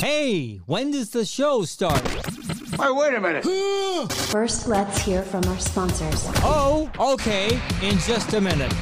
Hey, when does the show start? Hey, wait a minute. First, let's hear from our sponsors. Oh, okay, in just a minute.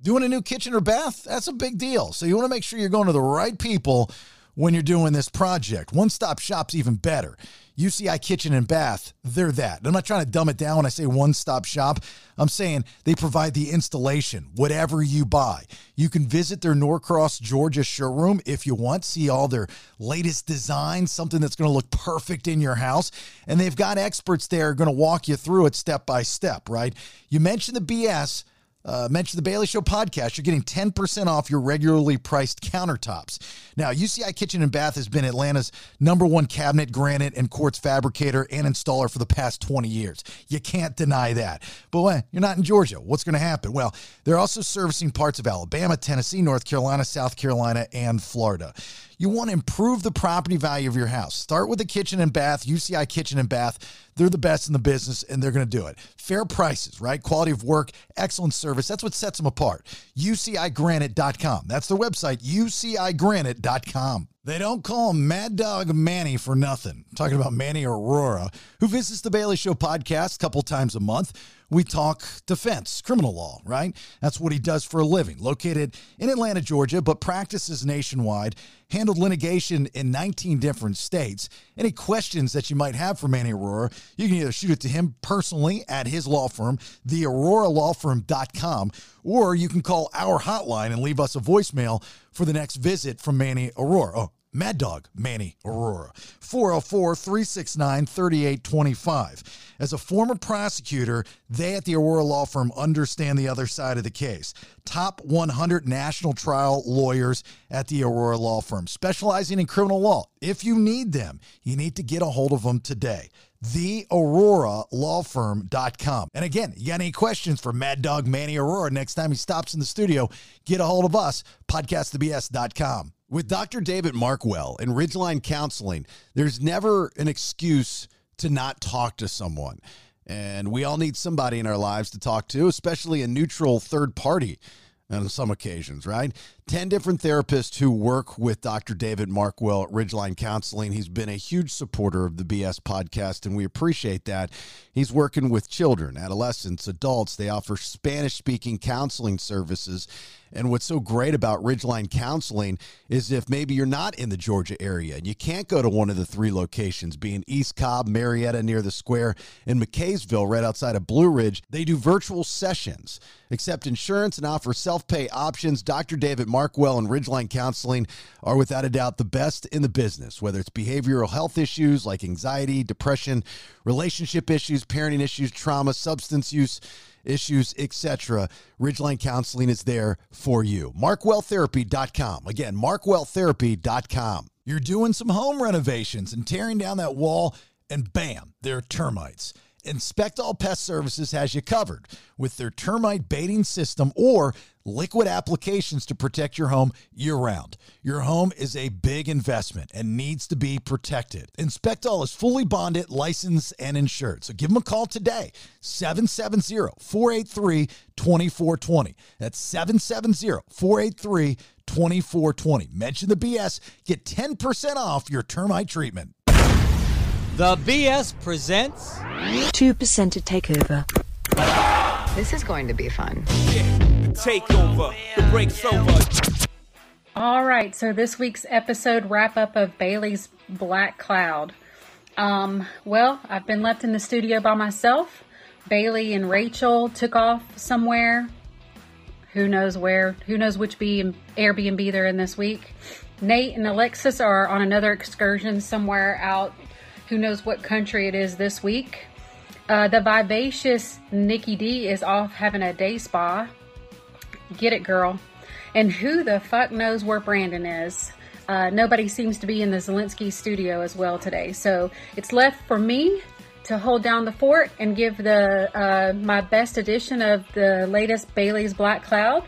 Doing a new kitchen or bath? That's a big deal. So you want to make sure you're going to the right people when you're doing this project. One stop shop's even better. UCI Kitchen and Bath, they're that. I'm not trying to dumb it down when I say one stop shop. I'm saying they provide the installation, whatever you buy. You can visit their Norcross, Georgia showroom if you want, see all their latest designs, something that's going to look perfect in your house. And they've got experts there going to walk you through it step by step, right? You mentioned the BS uh, mention the Bailey Show podcast, you're getting 10% off your regularly priced countertops. Now, UCI Kitchen and Bath has been Atlanta's number one cabinet, granite, and quartz fabricator and installer for the past 20 years. You can't deny that. But when you're not in Georgia, what's going to happen? Well, they're also servicing parts of Alabama, Tennessee, North Carolina, South Carolina, and Florida. You want to improve the property value of your house. Start with the kitchen and bath, UCI Kitchen and Bath. They're the best in the business and they're going to do it. Fair prices, right? Quality of work, excellent service. That's what sets them apart. UCIGranite.com. That's their website, UCIGranite.com. They don't call him Mad Dog Manny for nothing. I'm talking about Manny Arora, who visits the Bailey Show podcast a couple times a month. We talk defense, criminal law, right? That's what he does for a living. Located in Atlanta, Georgia, but practices nationwide, handled litigation in 19 different states. Any questions that you might have for Manny Arora, you can either shoot it to him personally at his law firm, thearoralawfirm.com, or you can call our hotline and leave us a voicemail for the next visit from Manny Arora. Oh, Mad Dog Manny Arora. 404 369 3825. As a former prosecutor, they at the Arora Law Firm understand the other side of the case. Top 100 national trial lawyers at the Arora Law Firm, specializing in criminal law. If you need them, you need to get a hold of them today thearoralawfirm.com. And again, you got any questions for Mad Dog Manny Arora next time he stops in the studio, get a hold of us, podcastthebs.com. With Dr. David Markwell and Ridgeline Counseling, there's never an excuse to not talk to someone. And we all need somebody in our lives to talk to, especially a neutral third party on some occasions, right? 10 different therapists who work with Dr. David Markwell at Ridgeline Counseling. He's been a huge supporter of the BS podcast, and we appreciate that. He's working with children, adolescents, adults. They offer Spanish speaking counseling services. And what's so great about Ridgeline Counseling is if maybe you're not in the Georgia area and you can't go to one of the three locations, being East Cobb, Marietta near the square, and McCaysville right outside of Blue Ridge, they do virtual sessions, accept insurance, and offer self pay options. Dr. David Markwell and Ridgeline Counseling are without a doubt the best in the business, whether it's behavioral health issues like anxiety, depression, relationship issues, parenting issues, trauma, substance use issues, etc. Ridgeline Counseling is there for you. MarkwellTherapy.com. Again, MarkwellTherapy.com. You're doing some home renovations and tearing down that wall, and bam, there are termites. Inspect All Pest Services has you covered with their termite baiting system or liquid applications to protect your home year round. Your home is a big investment and needs to be protected. Inspectall is fully bonded, licensed, and insured. So give them a call today 770 483 2420. That's 770 483 2420. Mention the BS, get 10% off your termite treatment. The BS presents 2% to take over. This is going to be fun. The takeover. The break's over. All right, so this week's episode wrap up of Bailey's Black Cloud. Um, well, I've been left in the studio by myself. Bailey and Rachel took off somewhere. Who knows where? Who knows which B Airbnb they're in this week? Nate and Alexis are on another excursion somewhere out. Who knows what country it is this week? Uh, the vivacious Nikki D is off having a day spa. Get it, girl. And who the fuck knows where Brandon is? Uh, nobody seems to be in the Zelensky studio as well today. So it's left for me to hold down the fort and give the uh, my best edition of the latest Bailey's Black Cloud,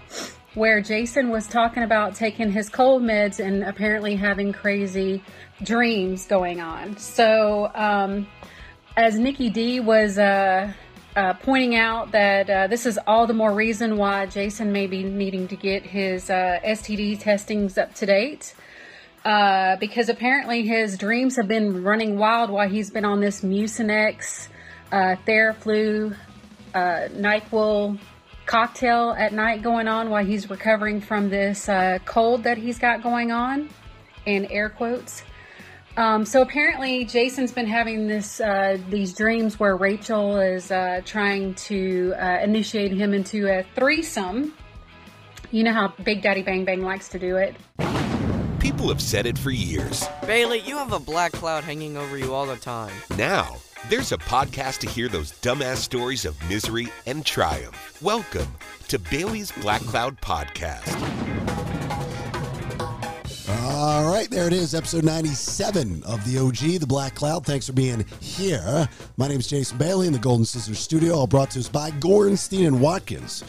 where Jason was talking about taking his cold meds and apparently having crazy dreams going on. So um, as Nikki D was uh, uh, pointing out that uh, this is all the more reason why Jason may be needing to get his uh, STD testings up to date. uh, because apparently his dreams have been running wild while he's been on this Mucinex, uh, Theraflu, Nyquil cocktail at night going on while he's recovering from this uh, cold that he's got going on, in air quotes. Um, so apparently, Jason's been having this uh, these dreams where Rachel is uh, trying to uh, initiate him into a threesome. You know how Big Daddy Bang Bang likes to do it. People have said it for years. Bailey, you have a black cloud hanging over you all the time. Now, there's a podcast to hear those dumbass stories of misery and triumph. Welcome to Bailey's Black Cloud Podcast. All right, there it is, episode 97 of the OG, The Black Cloud. Thanks for being here. My name is Jason Bailey in the Golden Scissors Studio, all brought to us by Gorenstein and Watkins.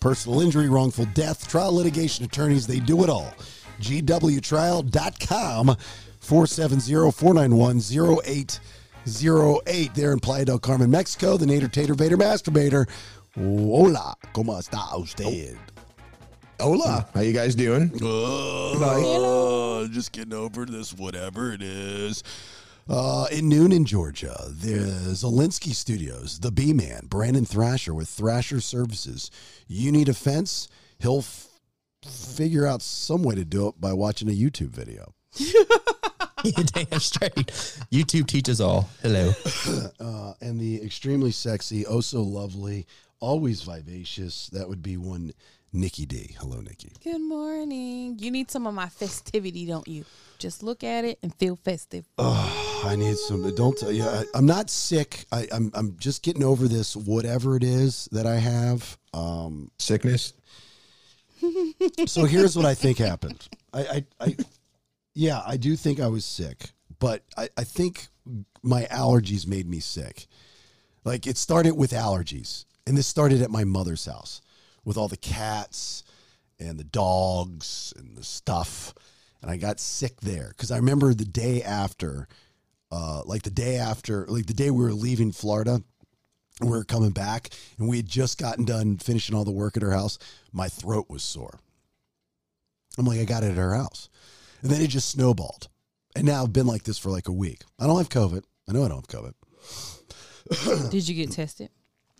Personal injury, wrongful death, trial litigation attorneys, they do it all. GWTrial.com, 470-491-0808. There in Playa del Carmen, Mexico, the Nader Tater Vader Masturbator. Hola, ¿cómo está usted? Hola, how you guys doing? Uh, just getting over this, whatever it is. Uh, in Newnan, Georgia, the Zelinsky Studios, the B Man, Brandon Thrasher with Thrasher Services. You need a fence? He'll f- figure out some way to do it by watching a YouTube video. damn straight. YouTube teaches all. Hello. Uh, and the extremely sexy, oh so lovely, always vivacious. That would be one Nikki D. Hello, Nikki. Good morning. You need some of my festivity, don't you? Just look at it and feel festive. Oh, I need some. Don't. Yeah, I, I'm not sick. I, I'm. I'm just getting over this. Whatever it is that I have. Um, Sickness. So here's what I think happened. I, I, I, yeah, I do think I was sick, but I, I think my allergies made me sick. Like it started with allergies, and this started at my mother's house with all the cats and the dogs and the stuff, and I got sick there because I remember the day after, uh, like the day after, like the day we were leaving Florida we were coming back and we had just gotten done finishing all the work at her house. My throat was sore. I'm like, I got it at her house. And then it just snowballed. And now I've been like this for like a week. I don't have COVID. I know I don't have COVID. Did you get tested?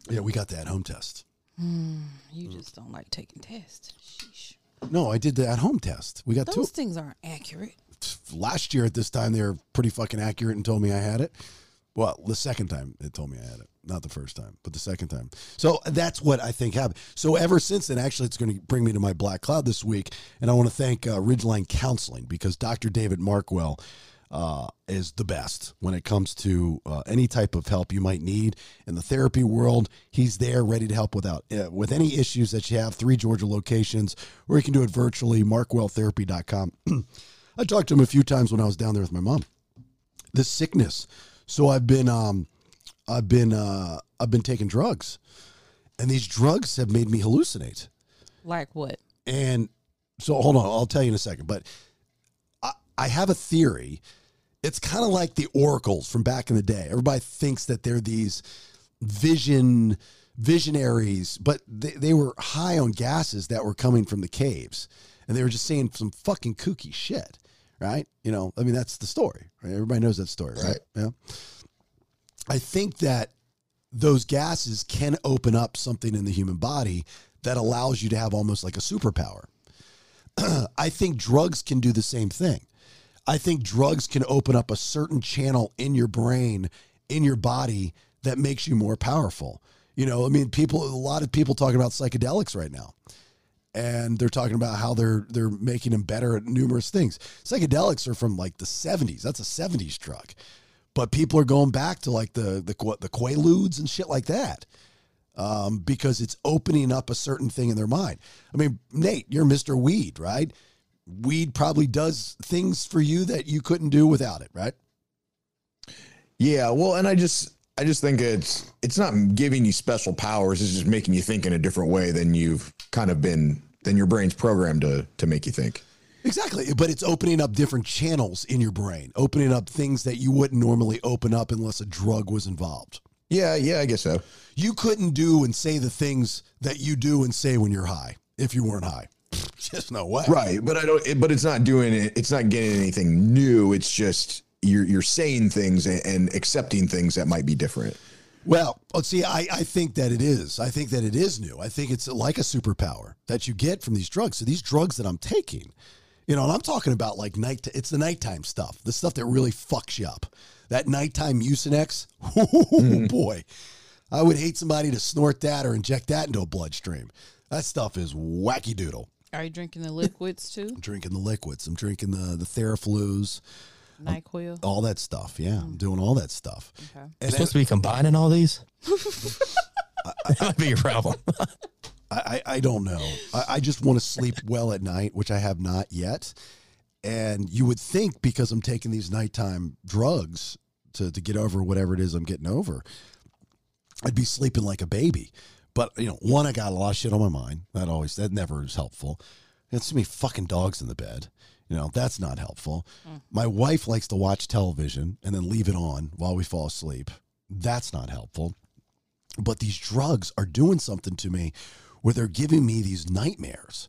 Yeah, we got the at home test. Mm, you just don't like taking tests. Sheesh. No, I did the at home test. We got Those two. things aren't accurate. Last year at this time, they were pretty fucking accurate and told me I had it. Well, the second time it told me I had it, not the first time, but the second time. So that's what I think happened. So ever since then, actually, it's going to bring me to my black cloud this week, and I want to thank uh, Ridgeline Counseling because Dr. David Markwell uh, is the best when it comes to uh, any type of help you might need in the therapy world. He's there, ready to help without uh, with any issues that you have. Three Georgia locations, or you can do it virtually. MarkwellTherapy.com. I talked to him a few times when I was down there with my mom. This sickness. So I've been um I've been uh I've been taking drugs. And these drugs have made me hallucinate. Like what? And so hold on, I'll tell you in a second, but I, I have a theory. It's kind of like the oracles from back in the day. Everybody thinks that they're these vision visionaries, but they, they were high on gases that were coming from the caves. And they were just saying some fucking kooky shit right? You know, I mean, that's the story, right? Everybody knows that story, right? Right. Yeah. I think that those gases can open up something in the human body that allows you to have almost like a superpower. I think drugs can do the same thing. I think drugs can open up a certain channel in your brain, in your body that makes you more powerful. You know, I mean, people, a lot of people talking about psychedelics right now and they're talking about how they're they're making them better at numerous things. Psychedelics are from like the 70s. That's a 70s drug. But people are going back to like the the the quaaludes and shit like that. Um, because it's opening up a certain thing in their mind. I mean, Nate, you're Mr. Weed, right? Weed probably does things for you that you couldn't do without it, right? Yeah, well, and I just I just think it's it's not giving you special powers. It's just making you think in a different way than you've kind of been than your brain's programmed to to make you think. Exactly. But it's opening up different channels in your brain, opening up things that you wouldn't normally open up unless a drug was involved. Yeah, yeah, I guess so. You couldn't do and say the things that you do and say when you're high if you weren't high. Just no way. Right, but I don't. It, but it's not doing it. It's not getting anything new. It's just you're you're saying things and, and accepting things that might be different. Well, let's see. I, I think that it is. I think that it is new. I think it's like a superpower that you get from these drugs. So these drugs that I'm taking, you know, and I'm talking about like night. It's the nighttime stuff, the stuff that really fucks you up. That nighttime Mucinex. Oh mm-hmm. boy, I would hate somebody to snort that or inject that into a bloodstream. That stuff is wacky doodle. Are you drinking the liquids too? I'm drinking the liquids. I'm drinking the the Theraflus, Nyquil. all that stuff. Yeah, I'm hmm. doing all that stuff. Okay. You're supposed to be combining all these? that might be your problem. I, I, I don't know. I, I just want to sleep well at night, which I have not yet. And you would think because I'm taking these nighttime drugs to, to get over whatever it is I'm getting over, I'd be sleeping like a baby. But you know, one, I got a lot of shit on my mind. That always that never is helpful. It's too many fucking dogs in the bed. You know, that's not helpful. Mm. My wife likes to watch television and then leave it on while we fall asleep. That's not helpful but these drugs are doing something to me where they're giving me these nightmares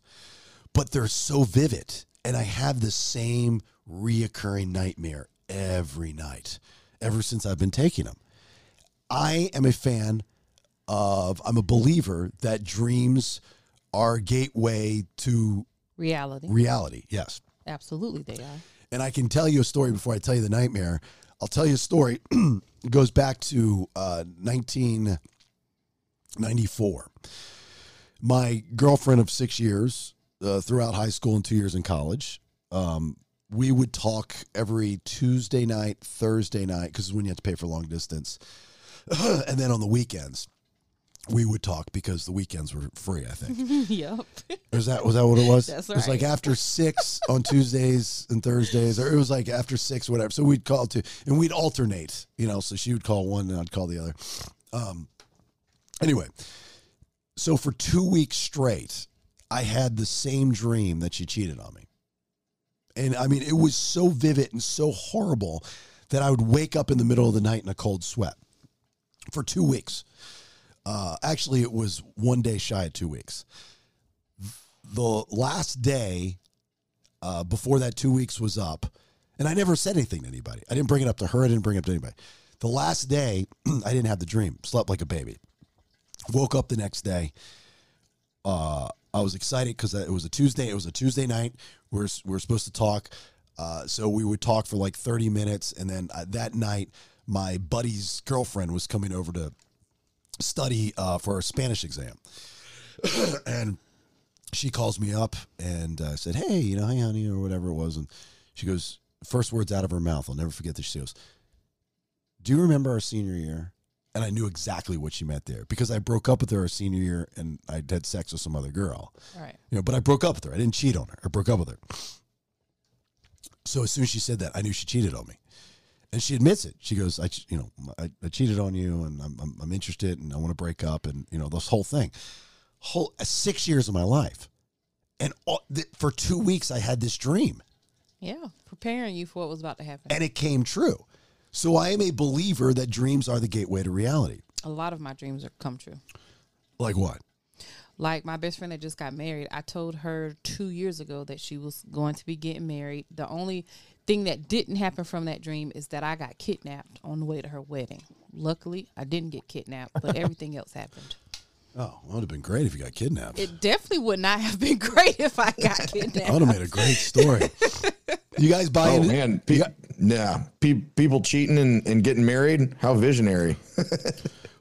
but they're so vivid and i have the same reoccurring nightmare every night ever since i've been taking them i am a fan of i'm a believer that dreams are a gateway to Reality. reality yes Absolutely, they are. and I can tell you a story before I tell you the nightmare. I'll tell you a story. it goes back to uh, 1994. My girlfriend of six years uh, throughout high school and two years in college. Um, we would talk every Tuesday night, Thursday night, because when you have to pay for long distance, and then on the weekends, we would talk because the weekends were free. I think. yep. Was that was that what it was? That's right. It was like after six on Tuesdays and Thursdays, or it was like after six, whatever. So we'd call two, and we'd alternate. You know, so she would call one, and I'd call the other. Um. Anyway, so for two weeks straight, I had the same dream that she cheated on me, and I mean, it was so vivid and so horrible that I would wake up in the middle of the night in a cold sweat for two weeks. Uh, actually, it was one day shy of two weeks the last day uh, before that two weeks was up, and I never said anything to anybody. I didn't bring it up to her. I didn't bring it up to anybody. The last day, I didn't have the dream. Slept like a baby. Woke up the next day. Uh, I was excited because it was a Tuesday. It was a Tuesday night. We're we're supposed to talk. Uh, so we would talk for like 30 minutes, and then uh, that night, my buddy's girlfriend was coming over to study uh, for a Spanish exam, and she calls me up and uh, said, "Hey, you know, hey, honey, or whatever it was," and she goes, first words out of her mouth, I'll never forget this. She goes, "Do you remember our senior year?" And I knew exactly what she meant there because I broke up with her our senior year and I had sex with some other girl. Right. You know, but I broke up with her. I didn't cheat on her. I broke up with her. So as soon as she said that, I knew she cheated on me. And she admits it. She goes, I, you know, I, I cheated on you and I'm, I'm, I'm interested and I want to break up and, you know, this whole thing. Whole uh, six years of my life. And all, th- for two weeks, I had this dream Yeah. Preparing you for what was about to happen. and it came true. So I am a believer that dreams are the gateway to reality. A lot of my dreams are come true. Like what? Like my best friend that just got married, I told her two years ago that she was going to be getting married. The only thing that didn't happen from that dream is that I got kidnapped on the way to her wedding. Luckily, I didn't get kidnapped, but everything else happened. Oh, it would have been great if you got kidnapped. It definitely would not have been great if I got That kidnapped. would have made a great story. you guys buy Oh into man, Pe- nah, pe- people cheating and, and getting married. How visionary!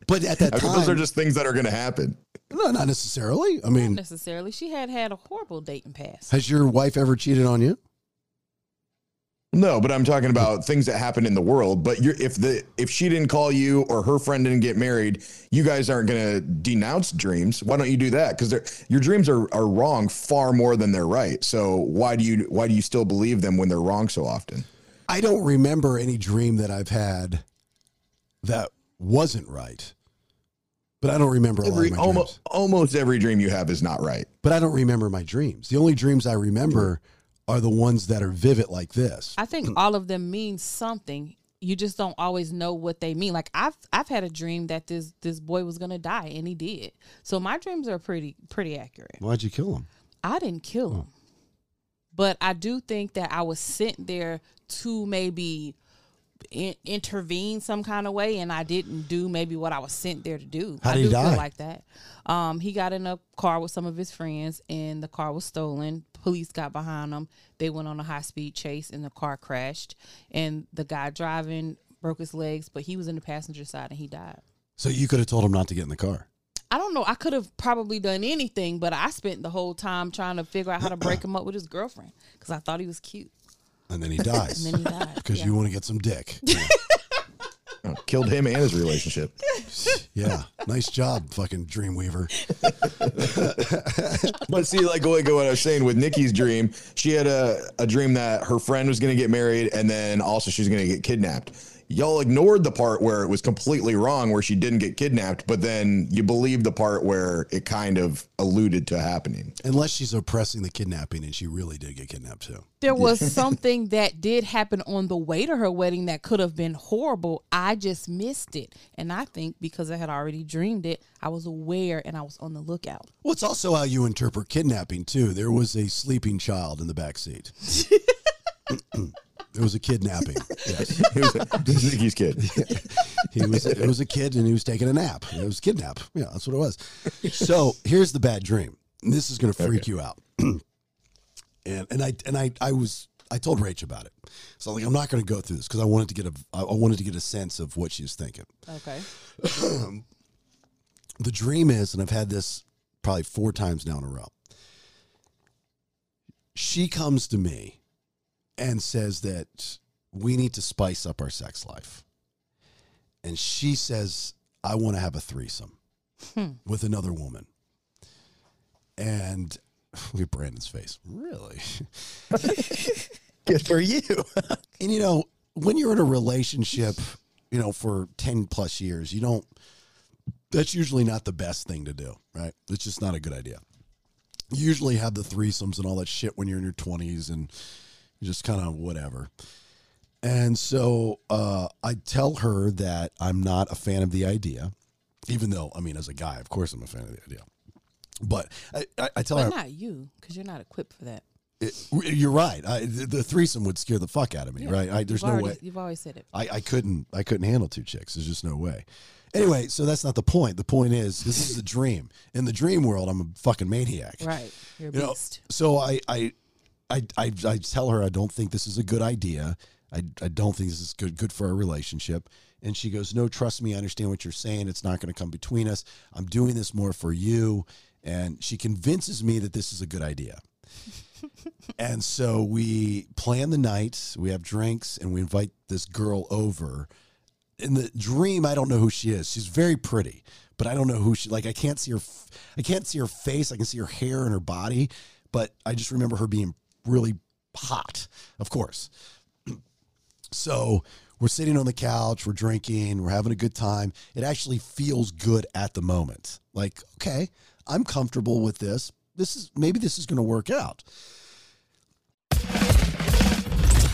But at that I mean, those are just things that are going to happen. No, not necessarily. I mean, Not necessarily. She had had a horrible dating past. has your wife ever cheated on you? No, but I'm talking about things that happen in the world. But you're, if the if she didn't call you or her friend didn't get married, you guys aren't going to denounce dreams. Why don't you do that? Because your dreams are, are wrong far more than they're right. So why do you why do you still believe them when they're wrong so often? I don't remember any dream that I've had that wasn't right. But I don't remember a lot Every, of my dreams. almost almost every dream you have is not right. But I don't remember my dreams. The only dreams I remember are the ones that are vivid like this. I think all of them mean something. You just don't always know what they mean. Like I've I've had a dream that this this boy was gonna die and he did. So my dreams are pretty pretty accurate. Why'd you kill him? I didn't kill oh. him. But I do think that I was sent there to maybe in, intervene some kind of way, and I didn't do maybe what I was sent there to do. How I did he do die? Feel like that. Um, he got in a car with some of his friends, and the car was stolen. Police got behind him. They went on a high speed chase, and the car crashed. And the guy driving broke his legs, but he was in the passenger side, and he died. So you could have told him not to get in the car. I don't know. I could have probably done anything, but I spent the whole time trying to figure out how to break him up with his girlfriend because I thought he was cute. And then he dies. And then he died. Because yeah. you want to get some dick. Oh, killed him and his relationship. Yeah. Nice job, fucking Dreamweaver. but see, like going what I was saying with Nikki's dream, she had a, a dream that her friend was going to get married and then also she was going to get kidnapped. Y'all ignored the part where it was completely wrong, where she didn't get kidnapped, but then you believe the part where it kind of alluded to happening. Unless she's oppressing the kidnapping and she really did get kidnapped too. There was something that did happen on the way to her wedding that could have been horrible. I just missed it. And I think because I had already dreamed it, I was aware and I was on the lookout. Well, it's also how you interpret kidnapping too. There was a sleeping child in the back seat. It was a kidnapping. Yes. It was, it was kid. he was it was a kid and he was taking a nap. It was kidnap. Yeah, that's what it was. So here's the bad dream. And this is gonna freak you out. and and I and I I was I told Rach about it. So like I'm not gonna go through this because I wanted to get a I I wanted to get a sense of what she was thinking. Okay. the dream is, and I've had this probably four times now in a row. She comes to me and says that we need to spice up our sex life. And she says, I want to have a threesome Hmm. with another woman. And look at Brandon's face. Really? Good for you. and you know, when you're in a relationship, you know, for 10 plus years, you don't, that's usually not the best thing to do, right? It's just not a good idea. You usually have the threesomes and all that shit when you're in your 20s and just kind of whatever. And so uh, I tell her that I'm not a fan of the idea, even though, I mean, as a guy, of course I'm a fan of the idea. But I, I, I tell But her, not you, because you're not equipped for that. it- you're right. I, the, threesome would scare the fuck out of me, Yeah, right? I, there's no already- way. You've always said it. I, I couldn't I couldn't handle two chicks. There's just no way. Anyway, so that's not the point. The point is this is a dream. In the dream world, I'm a fucking maniac. Right. You're a You know, beast. so I, I I I I tell her I don't think this is a good idea. I, I don't think this is good good for our relationship. And she goes, No, trust me, I understand what you're saying. It's not going to come between us. I'm doing this more for you. And she convinces me that this is a good idea. and so we plan the night, we have drinks, and we invite this girl over. In the dream, I don't know who she is. She's very pretty, but I don't know who she like I can't see her I can't see her face. I can see her hair and her body, but I just remember her being really hot, of course. so we're sitting on the couch, we're drinking, we're having a good time. It actually feels good at the moment. Like, okay, I'm comfortable with this. This is maybe this is going to work out.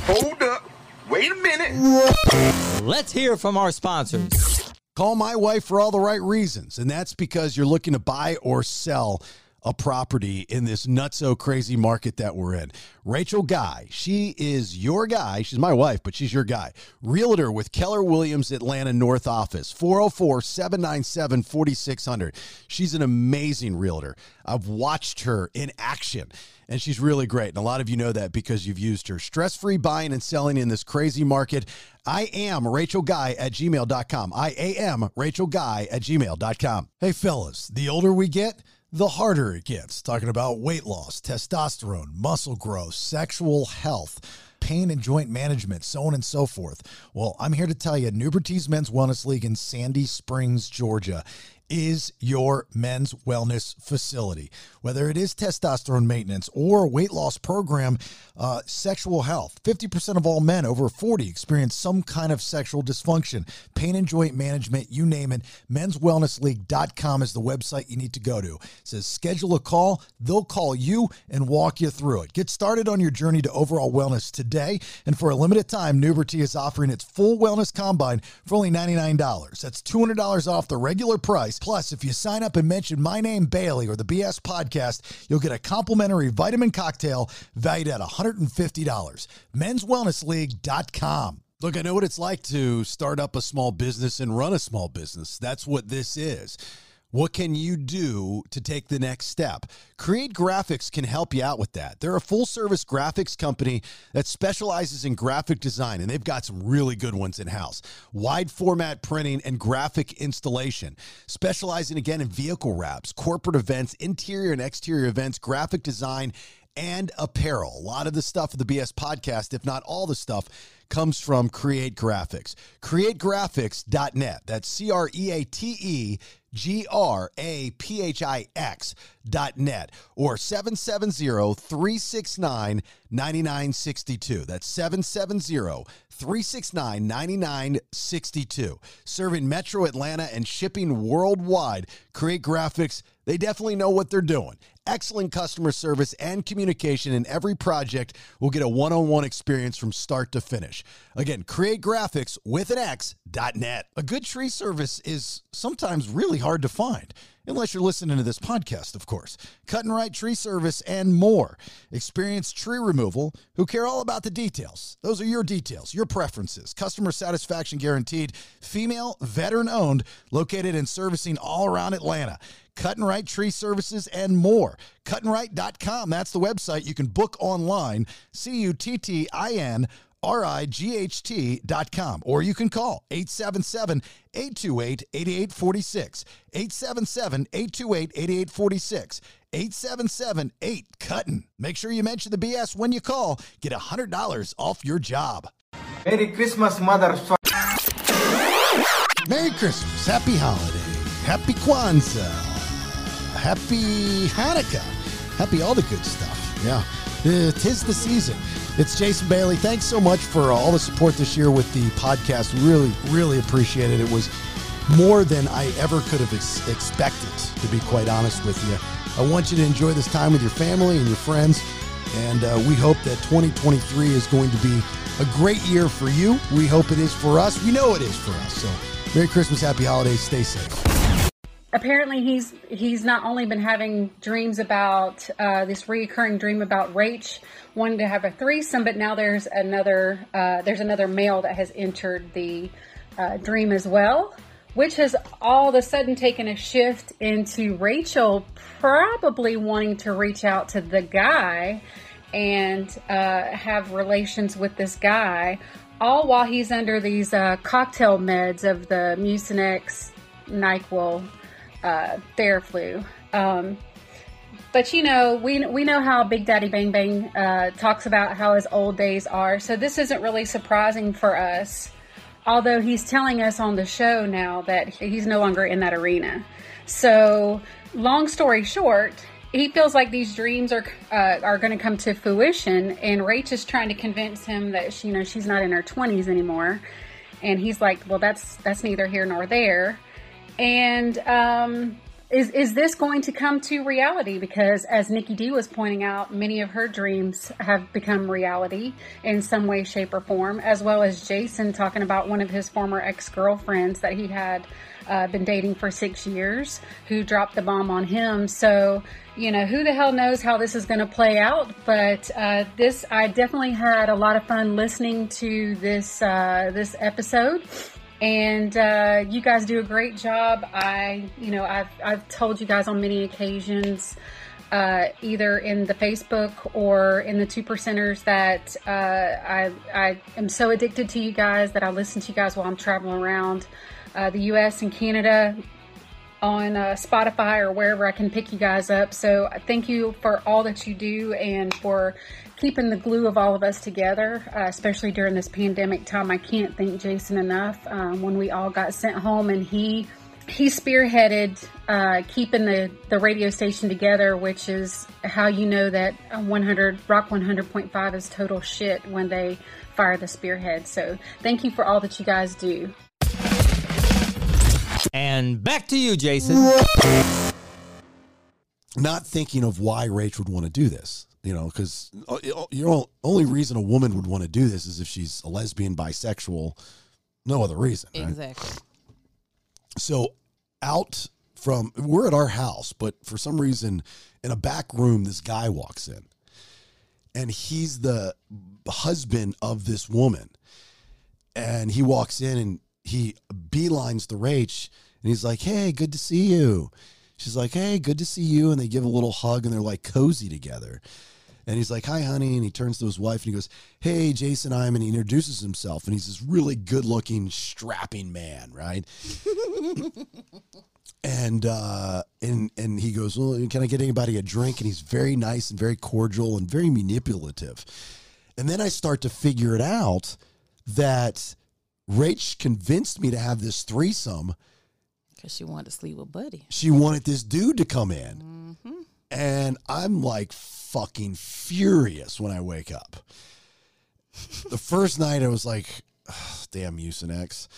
Hold up. Wait a minute. Let's hear from our sponsors. Call my wife for all the right reasons, and that's because you're looking to buy or sell a property in this nutso crazy market that we're in. Rachel Guy, she is your guy. She's my wife, but she's your guy. Realtor with Keller Williams Atlanta North Office, 404 797 4600. She's an amazing realtor. I've watched her in action and she's really great. And a lot of you know that because you've used her. Stress free buying and selling in this crazy market. I am Rachel Guy at gmail.com. I am Rachel Guy at gmail.com. Hey, fellas, the older we get, the harder it gets. Talking about weight loss, testosterone, muscle growth, sexual health pain and joint management, so on and so forth. Well, I'm here to tell you, Nubertese Men's Wellness League in Sandy Springs, Georgia is your men's wellness facility. Whether it is testosterone maintenance or weight loss program, uh, sexual health, 50% of all men over 40 experience some kind of sexual dysfunction, pain and joint management, you name it. Menswellnessleague.com is the website you need to go to. It says schedule a call. They'll call you and walk you through it. Get started on your journey to overall wellness today. And for a limited time, Nuberty is offering its full wellness combine for only $99. That's $200 off the regular price. Plus, if you sign up and mention my name, Bailey, or the BS podcast, you'll get a complimentary vitamin cocktail valued at $150. Men'sWellnessLeague.com. Look, I know what it's like to start up a small business and run a small business. That's what this is. What can you do to take the next step? Create Graphix can help you out with that. They're a full service graphics company that specializes in graphic design, and they've got some really good ones in house. Wide format printing and graphic installation, specializing again in vehicle wraps, corporate events, interior and exterior events, graphic design, and apparel. A lot of the stuff of the BS podcast, if not all the stuff, comes from Create Graphix. CreateGraphix.net. That's C R E A T E G R A P H I X dot net or 770 369 9962. That's 770 369 9962. Serving Metro Atlanta and shipping worldwide. Create Graphix, they definitely know what they're doing. Excellent customer service and communication in every project will get a one on one experience from start to finish. Again, create graphics with an X dot net. A good tree service is sometimes really hard to find, unless you're listening to this podcast, of course. Cut and right tree service and more. Experienced tree removal who care all about the details. Those are your details, your preferences. Customer satisfaction guaranteed. Female, veteran owned, located and servicing all around Atlanta. Cut and Right Tree Services and more. Cuttinright.com. That's the website. You can book online. C U T T I N R I G H T dot com. Or you can call 877 828 8846. 877 828 8846. 877 8 Cuttin. Make sure you mention the BS when you call. Get $100 off your job. Merry Christmas, mother. Merry Christmas. Happy holiday. Happy Kwanzaa. Happy Hanukkah. Happy all the good stuff. Yeah. Uh, tis the season. It's Jason Bailey. Thanks so much for all the support this year with the podcast. Really, really appreciate it. It was more than I ever could have ex- expected, to be quite honest with you. I want you to enjoy this time with your family and your friends. And uh, we hope that 2023 is going to be a great year for you. We hope it is for us. We know it is for us. So, Merry Christmas, Happy Holidays. Stay safe apparently he's he's not only been having dreams about uh, this reoccurring dream about Rach wanting to have a threesome, but now there's another uh, there's another male that has entered the uh, dream as well, which has all of a sudden taken a shift into Rachel probably wanting to reach out to the guy and uh, have relations with this guy, all while he's under these uh, cocktail meds of the Mucinex NyQuil uh, flu, Um, but you know, we we know how Big Daddy Bang Bang uh, talks about how his old days are. So this isn't really surprising for us. Although he's telling us on the show now that he's no longer in that arena. So, long story short, he feels like these dreams are uh, are going to come to fruition, and Rach is trying to convince him that she, you know she's not in her twenties anymore, and he's like, "Well, that's that's neither here nor there." And um, is is this going to come to reality? Because as Nikki D was pointing out, many of her dreams have become reality in some way, shape, or form. As well as Jason talking about one of his former ex girlfriends that he had uh, been dating for six years, who dropped the bomb on him. So you know who the hell knows how this is going to play out. But uh, this, I definitely had a lot of fun listening to this uh, this episode and uh, you guys do a great job. I, you know, I've I've told you guys on many occasions, uh, either in the Facebook or in the two percenters, that uh, I I am so addicted to you guys that I listen to you guys while I'm traveling around uh, the U.S. and Canada on uh, Spotify or wherever I can pick you guys up. So thank you for all that you do and for keeping the glue of all of us together, uh, especially during this pandemic time. I can't thank Jason enough. Um, when we all got sent home, and he he spearheaded uh, keeping the the radio station together, which is how you know that 100 Rock 100.5 is total shit when they fire the spearhead. So thank you for all that you guys do. And back to you, Jason. Not thinking of why Rach would want to do this you know, because uh, your only reason a woman would want to do this is if she's a lesbian, bisexual, no other reason. Right? Exactly. So, out from we're at our house, but for some reason in a back room, this guy walks in. And he's the husband of this woman. And he walks in and he beelines the Rach and he's like, Hey, good to see you. She's like, Hey, good to see you. And they give a little hug and they're like cozy together. And he's like, Hi, honey. And he turns to his wife and he goes, Hey, Jason, I'm. And he introduces himself. And he's this really good looking, strapping man, right? and uh and and he goes well can i get anybody a drink and he's very nice and very cordial and very manipulative and then i start to figure it out that rach convinced me to have this threesome Because she wanted to sleep with Buddy. she wanted this dude to come in and i'm like fucking furious when i wake up. The first night i was like "Ugh, damn mucinex.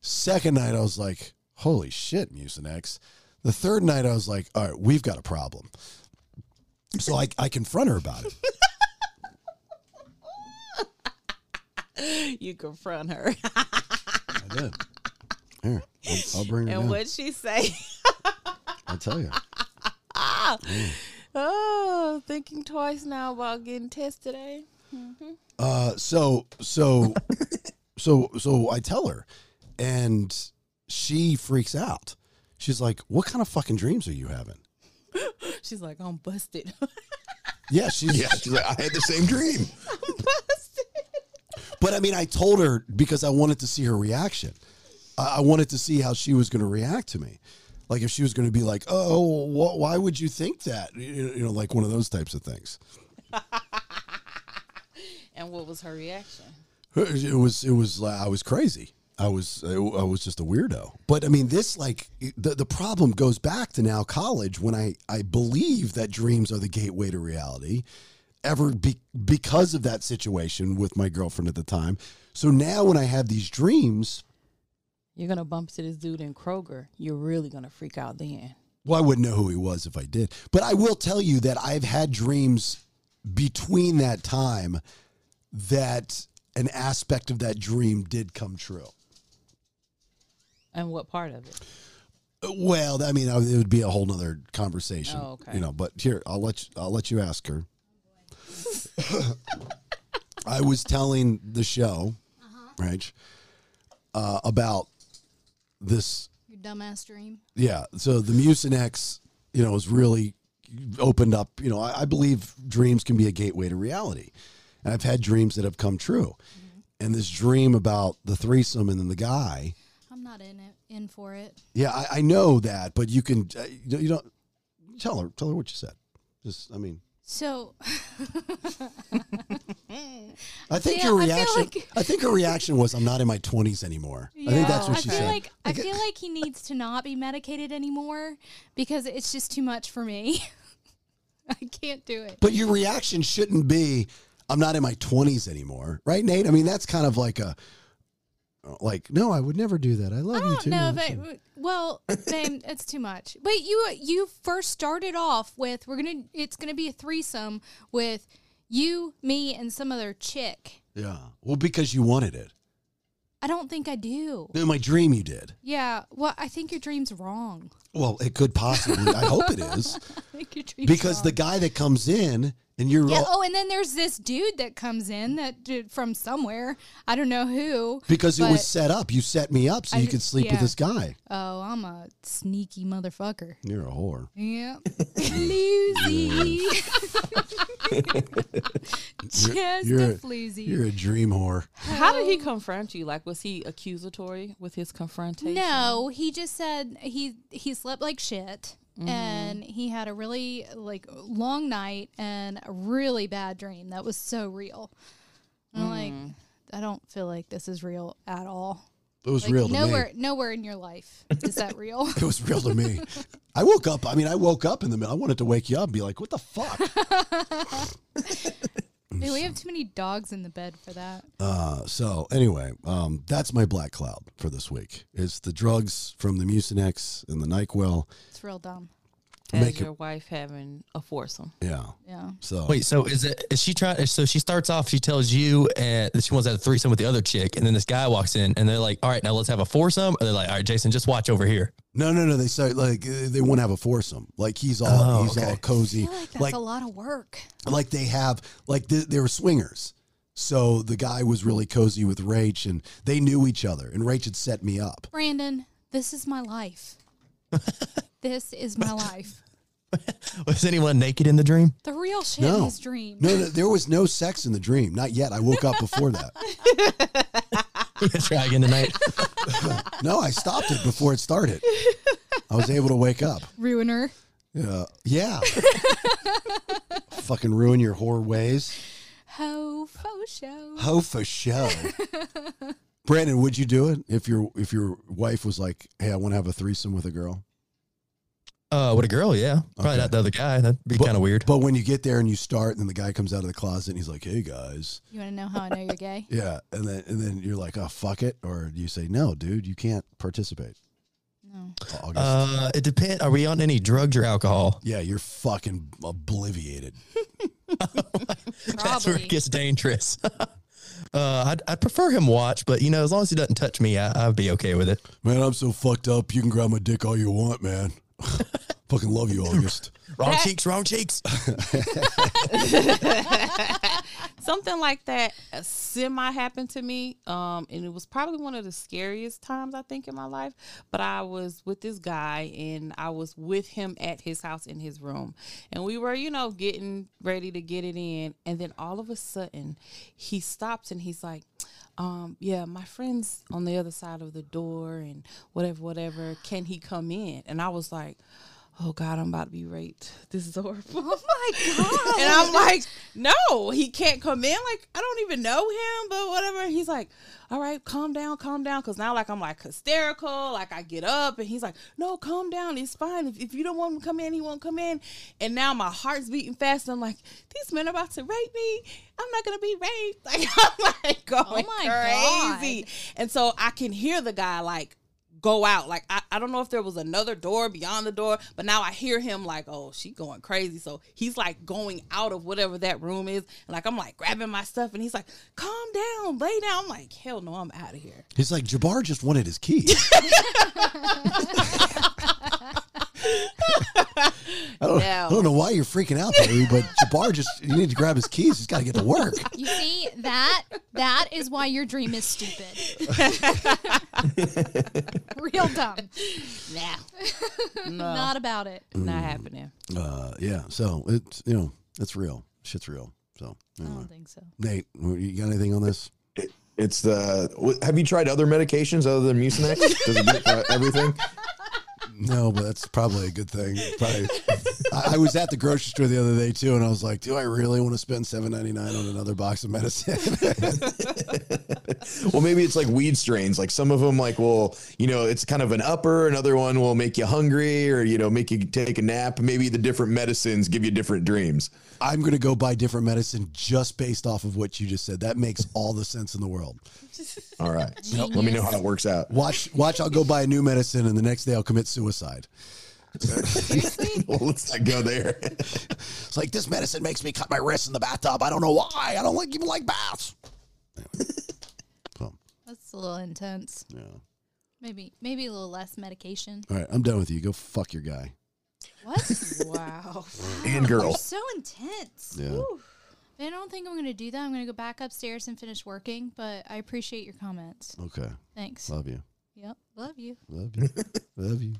Second night i was like holy shit mucinex. The third night i was like all right we've got a problem. So i, I confront her about it. You confront her. i did. Here i'll, I'll bring her and down. what'd she say? i'll tell you oh, thinking twice now about getting tested, eh? Mm-hmm. Uh, so so so so I tell her, and she freaks out. She's like, "What kind of fucking dreams are you having?" She's like, I'm busted. Yeah, she's Yeah, she's like, I had the same dream. I'm busted. But I mean, I told her because I wanted to see her reaction. I, I wanted to see how she was going to react to me. Like if she was going to be like, "Oh, wh- why would you think that?" You you know, like one of those types of things. and what was her reaction? It was it was like I was crazy. I was I was just a weirdo. But I mean, this like the the problem goes back to now college when I I believe that dreams are the gateway to reality. Ever be, because of that situation with my girlfriend at the time. So now when I have these dreams, You're gonna bump into this dude in Kroger. You're really gonna freak out then. well, I wouldn't know who he was if I did. But I will tell you that I've had dreams between that time that an aspect of that dream did come true. And what part of it? Well, I mean, it would be a whole nother conversation. Oh, okay. You know, but here I'll let you, I'll let you ask her. I was telling the show, right, uh, about this. Your dumbass dream. Yeah, so the Mucinex, you know, has really opened up. You know, I, I believe dreams can be a gateway to reality, and I've had dreams that have come true. And this dream about the threesome and then the guy. I'm not in it. In for it. Yeah, I, I know that, but you can uh, you don't tell her tell her what you said. Just I mean, So. I think Yeah, your reaction. I, like- think her reaction was, "I'm not in my 20s anymore." I think that's what I she feel said. like I feel uh, like he needs to not be medicated anymore because it's just too much for me. I can't do it. but your reaction shouldn't be, "I'm not in my 20s anymore," right, Nate? I mean, that's kind of like a, like, no, I would never do that. I love you too. No, much." but well, then it's too much. But you you first started off with we're gonna it's gonna be a threesome with you, me, and some other chick. yeah, well, because you wanted it. I don't think I do. In my dream, you did. Yeah, well, I think your dream's wrong. Well, it could possibly. I hope it is. I think your dream's Because wrong. the guy that comes in and you're Yeah. all- Oh, and then there's this dude that comes in that dude from somewhere. I don't know who. because it was set up. You set me up so I you could sleep with this guy. Oh, I'm a sneaky motherfucker. You're a whore. Yeah. Floozy. Just you're, a a- floozy. You're a dream whore. How did he confront you? Like, was he accusatory with his confrontation? No, he just said he he slept like shit. Mhm. And he had a really like long night and a really bad dream that was so real. And I'm like, Mm. I don't feel like this is real at all. It was Like, real to me. nowhere, nowhere in your life is that real. It was real to me. I woke up. I mean, I woke up in the middle. I wanted to wake you up and be like, "What the fuck?" Dude, we have too many dogs in the bed for that. Uh, so anyway, um, that's my black cloud for this week. It's the drugs from the Mucinex and the Nyquil. It's real dumb. As Make it- your wife having a foursome. Yeah. Yeah. So Wait, so is it is she trying? So she starts off. She tells you uh, that she wants to have a threesome with the other chick, and then this guy walks in, and they're like, "All right, now let's have a foursome." Or they're like, "All right, Jason, just watch over here." No, no, no. They start like uh, they want to have a foursome. Like he's all Oh, he's all okay. I cozy. feel like that's like a lot of work. like they have like they, they were swingers. So the guy was really cozy with Rach, and they knew each other. And Rach had set me up. Brandon, this is my life. this is my life. Was anyone naked in the dream? The real shit in No, his dream. no, no, there was no sex in the dream. Not yet. I woke up before that. You gonna try again tonight? No, I stopped it before it started. I was able to wake up. Ruiner. Uh, yeah. Fucking ruin your whore ways. Ho fo show. Ho for show. Brandon, would you do it if your if your wife was like, "Hey, I want to have a threesome with a girl"? Uh, with a girl, yeah. Probably Okay. not the other guy. That'd be But- kind of weird. But when you get there and you start, and then the guy comes out of the closet and he's like, "Hey guys," You want to know how I know you're gay? yeah, and then and then you're like, "Oh fuck it," or you say, "No, dude, you can't participate." No. August. Uh, it depends. Are we on any drugs or alcohol? yeah, you're fucking obliviated. That's where Probably. it gets dangerous. uh, I'd, I'd prefer him watch, but you know, as long as he doesn't touch me, I, I'd be okay with it. Man, I'm so fucked up. You can grab my dick all you want, man. fucking love you, August. Wrong cheeks, wrong cheeks. Something like that uh, semi happened to me. Um, and it was probably one of the scariest times I think in my life. But I was with this guy and I was with him at his house in his room. And we were, you know, getting ready to get it in. And then all of a sudden he stops and he's like, um, yeah, my friend's on the other side of the door and whatever, whatever. Can he come in? And I was like, oh God, I'm about to be raped. This is horrible. Oh my god. And I'm like, no, he can't come in. Like, I don't even know him, but whatever. He's like, all right, calm down, calm down. Cause now, like, I'm like hysterical. Like, I get up and he's like, no, calm down. It's fine. If, if you don't want him to come in, he won't come in. And now my heart's beating fast. I'm like, these men are about to rape me. I'm not going to be raped. Like, I'm like oh going Oh my god, crazy. And so I can hear the guy like, go out. Like I, I don't know if there was another door beyond the door, but now I hear him like, oh, she going crazy. So he's like going out of whatever that room is. And like I'm like grabbing my stuff and he's like, calm down, lay down. I'm like, hell no, I'm out of here. He's like, Jabbar just wanted his keys. I don't, I don't know why you're freaking out, baby, but Jabbar just, you need to grab his keys. He's got to get to work. You see that that is why your dream is stupid. Real dumb. Nah. No. Not about it. Not happening. Uh, yeah, so it's, you know, it's real. Shit's real. So, I don't think so. Nate, you got anything on this? It's the. Have you tried other medications other than Mucinex? Does it do for everything? No, but that's probably a good thing. Probably. I, I was at the grocery store the other day too, and I was like, "Do I really want to spend seven ninety nine on another box of medicine?" well, maybe it's like weed strains. Like some of them, like will you know, it's kind of an upper. Another one will make you hungry, or you know, make you take a nap. Maybe the different medicines give you different dreams. I'm going to go buy different medicine just based off of what you just said. That makes all the sense in the world. All right, let me know how it works out. Watch, watch. I'll go buy a new medicine, and the next day I'll commit suicide. well, let's not go there. It's like this medicine makes me cut my wrists in the bathtub. I don't know why. I don't like even like baths. That's a little intense. Yeah. Maybe maybe a little less medication. All right, I'm done with you. Go fuck your guy. What? wow. And girl. You're so intense. Yeah. Whew. I don't think I'm going to do that. I'm going to go back upstairs and finish working, but I appreciate your comments. Okay. Thanks. Love you. Yep. Love you. Love you. Love you.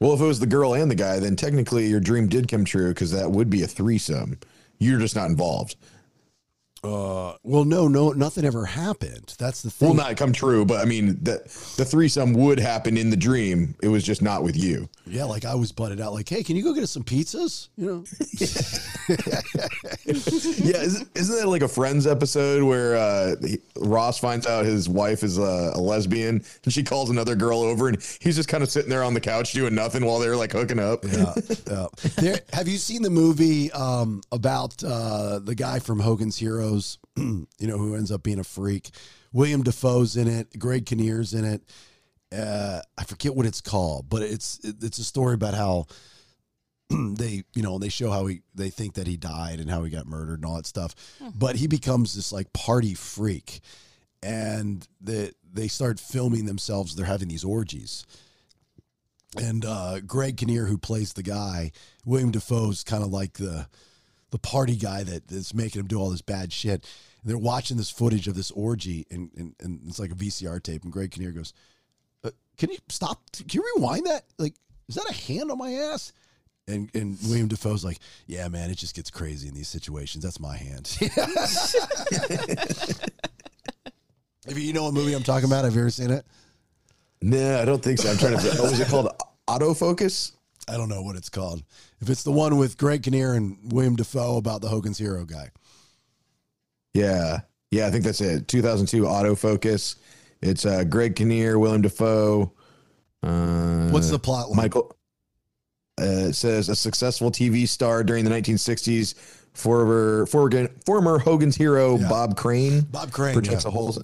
Well, if it was the girl and the guy, then technically your dream did come true because that would be a threesome. You're just not involved. Uh, well, no, no, nothing ever happened. That's the thing. Will not come true, but I mean that the threesome would happen in the dream. It was just not with you. Yeah, like I was butted out. Like, hey, can you go get us some pizzas? You know. yeah, isn't, isn't that like a Friends episode where uh, he, Ross finds out his wife is a, a lesbian and she calls another girl over and he's just kind of sitting there on the couch doing nothing while they're like hooking up. Yeah. yeah. There, have you seen the movie um, about uh, the guy from Hogan's Heroes? you know, who ends up being a freak. William Dafoe's in it. Greg Kinnear's in it. Uh, I forget what it's called, but it's it's a story about how they you know they show how he they think that he died and how he got murdered and all that stuff but he becomes this like party freak and the, they start filming themselves they're having these orgies and uh, Greg Kinnear, who plays the guy, William Dafoe's kind of like the the party guy that is making him do all this bad shit. And they're watching this footage of this orgy, and, and, and it's like a VCR tape. And Greg Kinnear goes, uh, "Can you stop? Can you rewind that? Like, is that a hand on my ass?" And and William Dafoe's like, "Yeah, man, it just gets crazy in these situations. That's my hand." if you know what movie I'm talking about, have you ever seen it? No, I don't think so. I'm trying to. What was it called? Autofocus. I don't know what it's called. If it's the one with Greg Kinnear and William Dafoe about the Hogan's Hero guy. Yeah, yeah, I think that's it. 2002 Autofocus. It's uh, Greg Kinnear, William Dafoe. Uh, What's the plot line? Michael. Uh, it says a successful TV star during the 1960s, former former, former Hogan's hero Yeah. Bob Crane. Bob Crane, projects yeah. a whole.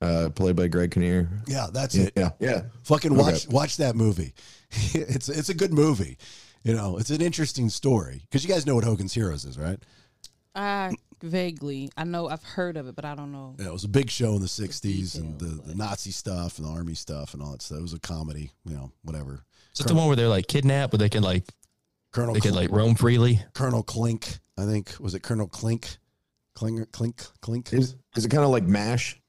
Uh, played by Greg Kinnear. Yeah, that's Yeah, it. yeah, yeah. Fucking Okay. watch watch that movie. it's it's a good movie. You know, it's an interesting story because you guys know what Hogan's Heroes is, right? I vaguely, I know I've heard of it, but I don't know. Yeah, it was a big show in the '60s and the, the Nazi stuff and the army stuff and all that stuff. It was a comedy, you know, whatever. Is it the one where they're like kidnapped, but they can like Colonel they can like roam freely? Colonel Klink, I think was it Colonel Klink, Klinger, Klink, Klink. Is is it kind of like Mash?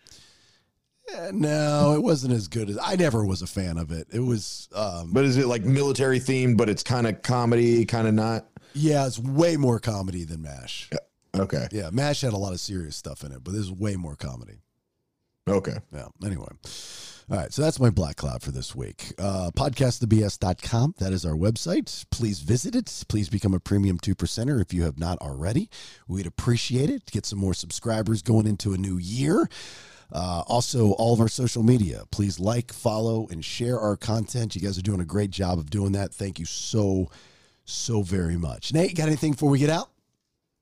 Eh, no, it wasn't as good as I never was a fan of it. It was, um, But is it like military themed, but it's kind of comedy, kind of not? yeah, it's way more comedy than Mash. Okay. Yeah, Mash had a lot of serious stuff in it, but this is way more comedy. Okay. Yeah. Anyway. All right. So that's my black cloud for this week. Uh, podcastthebs.com. That is our website. Please visit it. Please become a premium two percenter if you have not already. We'd appreciate it. Get some more subscribers going into a new year. Uh, also, all of our social media. Please like, follow, and share our content. You guys are doing a great job of doing that. Thank you so, so very much. Nate, got anything before we get out?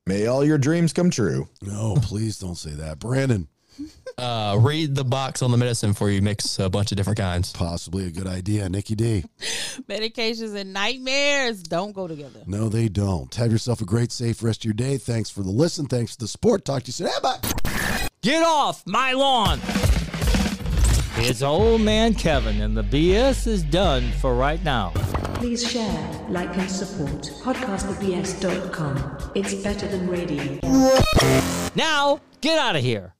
May all your dreams come true. No, please don't say that. Brandon. Uh, read the box on the medicine before you mix a bunch of different kinds. Possibly a good idea. Nikki D. Medications and nightmares don't go together. No, they don't. Have yourself a great, safe rest of your day. Thanks for the listen. Thanks for the support. Talk to you soon. Hey, bye. Get off my lawn! It's old man Kevin, and the BS is done for right now. Please share, like, and support podcastthebs.com. It's better than radio. Now, get out of here.